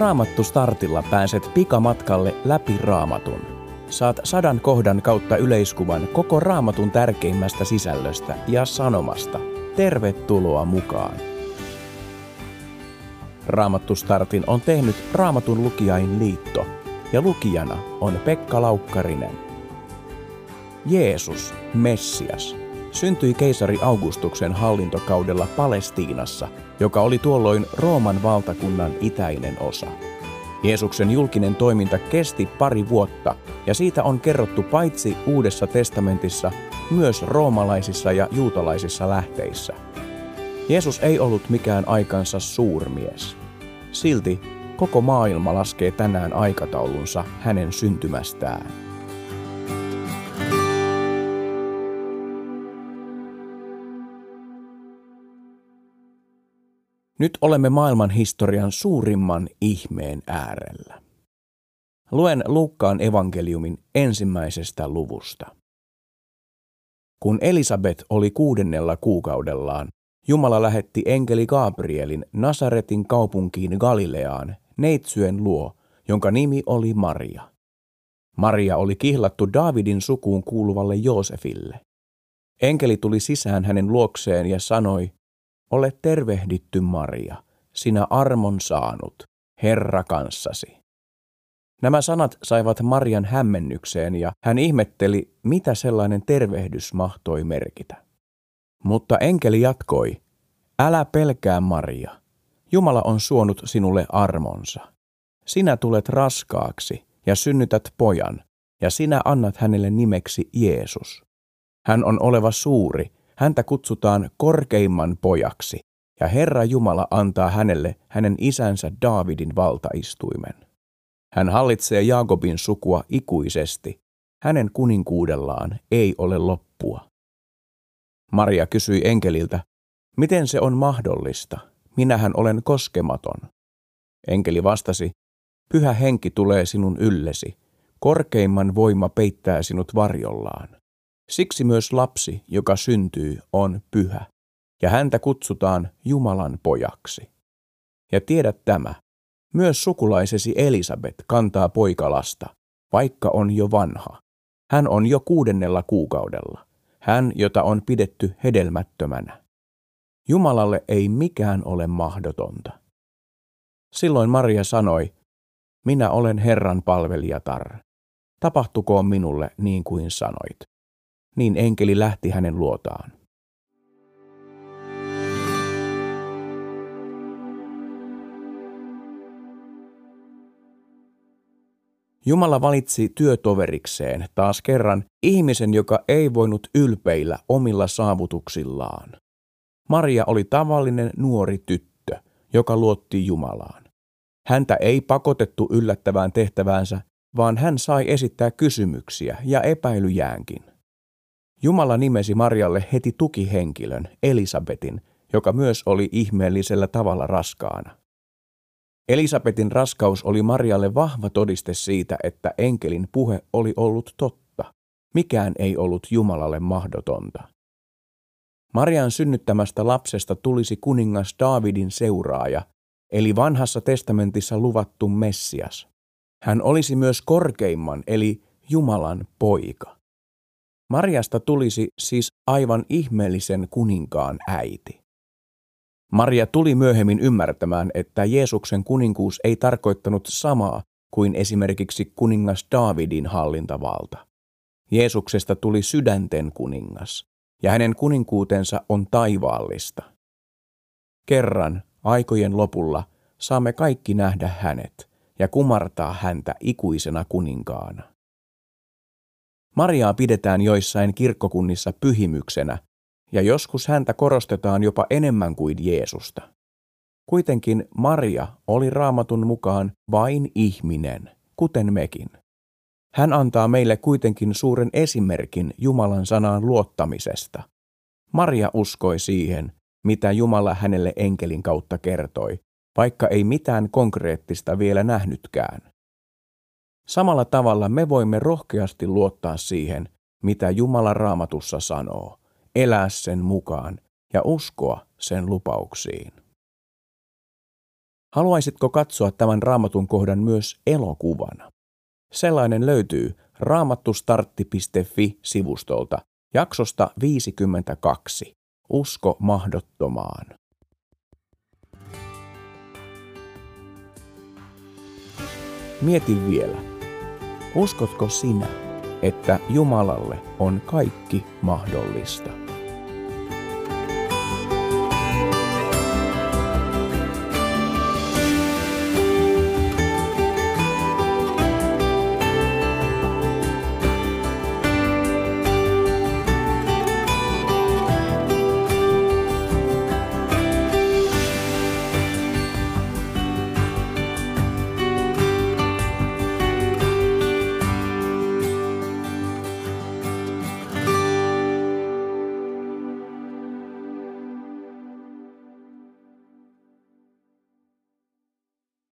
Raamattu startilla pääset pikamatkalle läpi Raamatun. Saat sadan kohdan kautta yleiskuvan koko Raamatun tärkeimmästä sisällöstä ja sanomasta. Tervetuloa mukaan! Raamattu startin on tehnyt Raamatun lukijain liitto ja lukijana on Pekka Laukkarinen. Jeesus, Messias, syntyi keisari Augustuksen hallintokaudella Palestiinassa, joka oli tuolloin Rooman valtakunnan itäinen osa. Jeesuksen julkinen toiminta kesti pari vuotta ja siitä on kerrottu paitsi Uudessa testamentissa, myös roomalaisissa ja juutalaisissa lähteissä. Jeesus ei ollut mikään aikansa suurmies. Silti koko maailma laskee tänään aikataulunsa hänen syntymästään. Nyt olemme maailman historian suurimman ihmeen äärellä. Luen Luukkaan evankeliumin ensimmäisestä luvusta. Kun Elisabet oli kuudennella kuukaudellaan, Jumala lähetti enkeli Gabrielin Nasaretin kaupunkiin Galileaan neitsyen luo, jonka nimi oli Maria. Maria oli kihlattu Daavidin sukuun kuuluvalle Joosefille. Enkeli tuli sisään hänen luokseen ja sanoi, Ole tervehditty Maria, sinä armon saanut, Herra kanssasi. Nämä sanat saivat Marian hämmennykseen ja hän ihmetteli, mitä sellainen tervehdys mahtoi merkitä. Mutta enkeli jatkoi, älä pelkää Maria, Jumala on suonut sinulle armonsa. Sinä tulet raskaaksi ja synnytät pojan, ja sinä annat hänelle nimeksi Jeesus. Hän on oleva suuri, häntä kutsutaan korkeimman pojaksi, ja Herra Jumala antaa hänelle hänen isänsä Daavidin valtaistuimen. Hän hallitsee Jaakobin sukua ikuisesti, hänen kuninkuudellaan ei ole loppua. Maria kysyi enkeliltä, miten se on mahdollista, minähän olen koskematon. Enkeli vastasi, pyhä henki tulee sinun yllesi, korkeimman voima peittää sinut varjollaan. Siksi myös lapsi, joka syntyy, on pyhä, ja häntä kutsutaan Jumalan pojaksi. Ja tiedät tämä, myös sukulaisesi Elisabet kantaa poikalasta, vaikka on jo vanha. Hän on jo kuudennella kuukaudella, hän, jota on pidetty hedelmättömänä. Jumalalle ei mikään ole mahdotonta. Silloin Maria sanoi, minä olen Herran palvelijatar. Tapahtukoon minulle niin kuin sanoit. Niin enkeli lähti hänen luotaan. Jumala valitsi työtoverikseen taas kerran ihmisen, joka ei voinut ylpeillä omilla saavutuksillaan. Maria oli tavallinen nuori tyttö, joka luotti Jumalaan. Häntä ei pakotettu yllättävään tehtäväänsä, vaan hän sai esittää kysymyksiä ja epäilyjäänkin. Jumala nimesi Marjalle heti tukihenkilön, Elisabetin, joka myös oli ihmeellisellä tavalla raskaana. Elisabetin raskaus oli Marialle vahva todiste siitä, että enkelin puhe oli ollut totta. Mikään ei ollut Jumalalle mahdotonta. Marian synnyttämästä lapsesta tulisi kuningas Daavidin seuraaja, eli vanhassa testamentissa luvattu Messias. Hän olisi myös korkeimman, eli Jumalan poika. Mariasta tulisi siis aivan ihmeellisen kuninkaan äiti. Maria tuli myöhemmin ymmärtämään, että Jeesuksen kuninkuus ei tarkoittanut samaa kuin esimerkiksi kuningas Daavidin hallintavalta. Jeesuksesta tuli sydänten kuningas, ja hänen kuninkuutensa on taivaallista. Kerran aikojen lopulla saamme kaikki nähdä hänet ja kumartaa häntä ikuisena kuninkaana. Mariaa pidetään joissain kirkkokunnissa pyhimyksenä, ja joskus häntä korostetaan jopa enemmän kuin Jeesusta. Kuitenkin Maria oli raamatun mukaan vain ihminen, kuten mekin. Hän antaa meille kuitenkin suuren esimerkin Jumalan sanaan luottamisesta. Maria uskoi siihen, mitä Jumala hänelle enkelin kautta kertoi, vaikka ei mitään konkreettista vielä nähnytkään. Samalla tavalla me voimme rohkeasti luottaa siihen, mitä Jumala raamatussa sanoo, elää sen mukaan ja uskoa sen lupauksiin. Haluaisitko katsoa tämän raamatun kohdan myös elokuvana? Sellainen löytyy raamattustartti.fi-sivustolta jaksosta 52. Usko mahdottomaan. Mieti vielä. Uskotko sinä, että Jumalalle on kaikki mahdollista?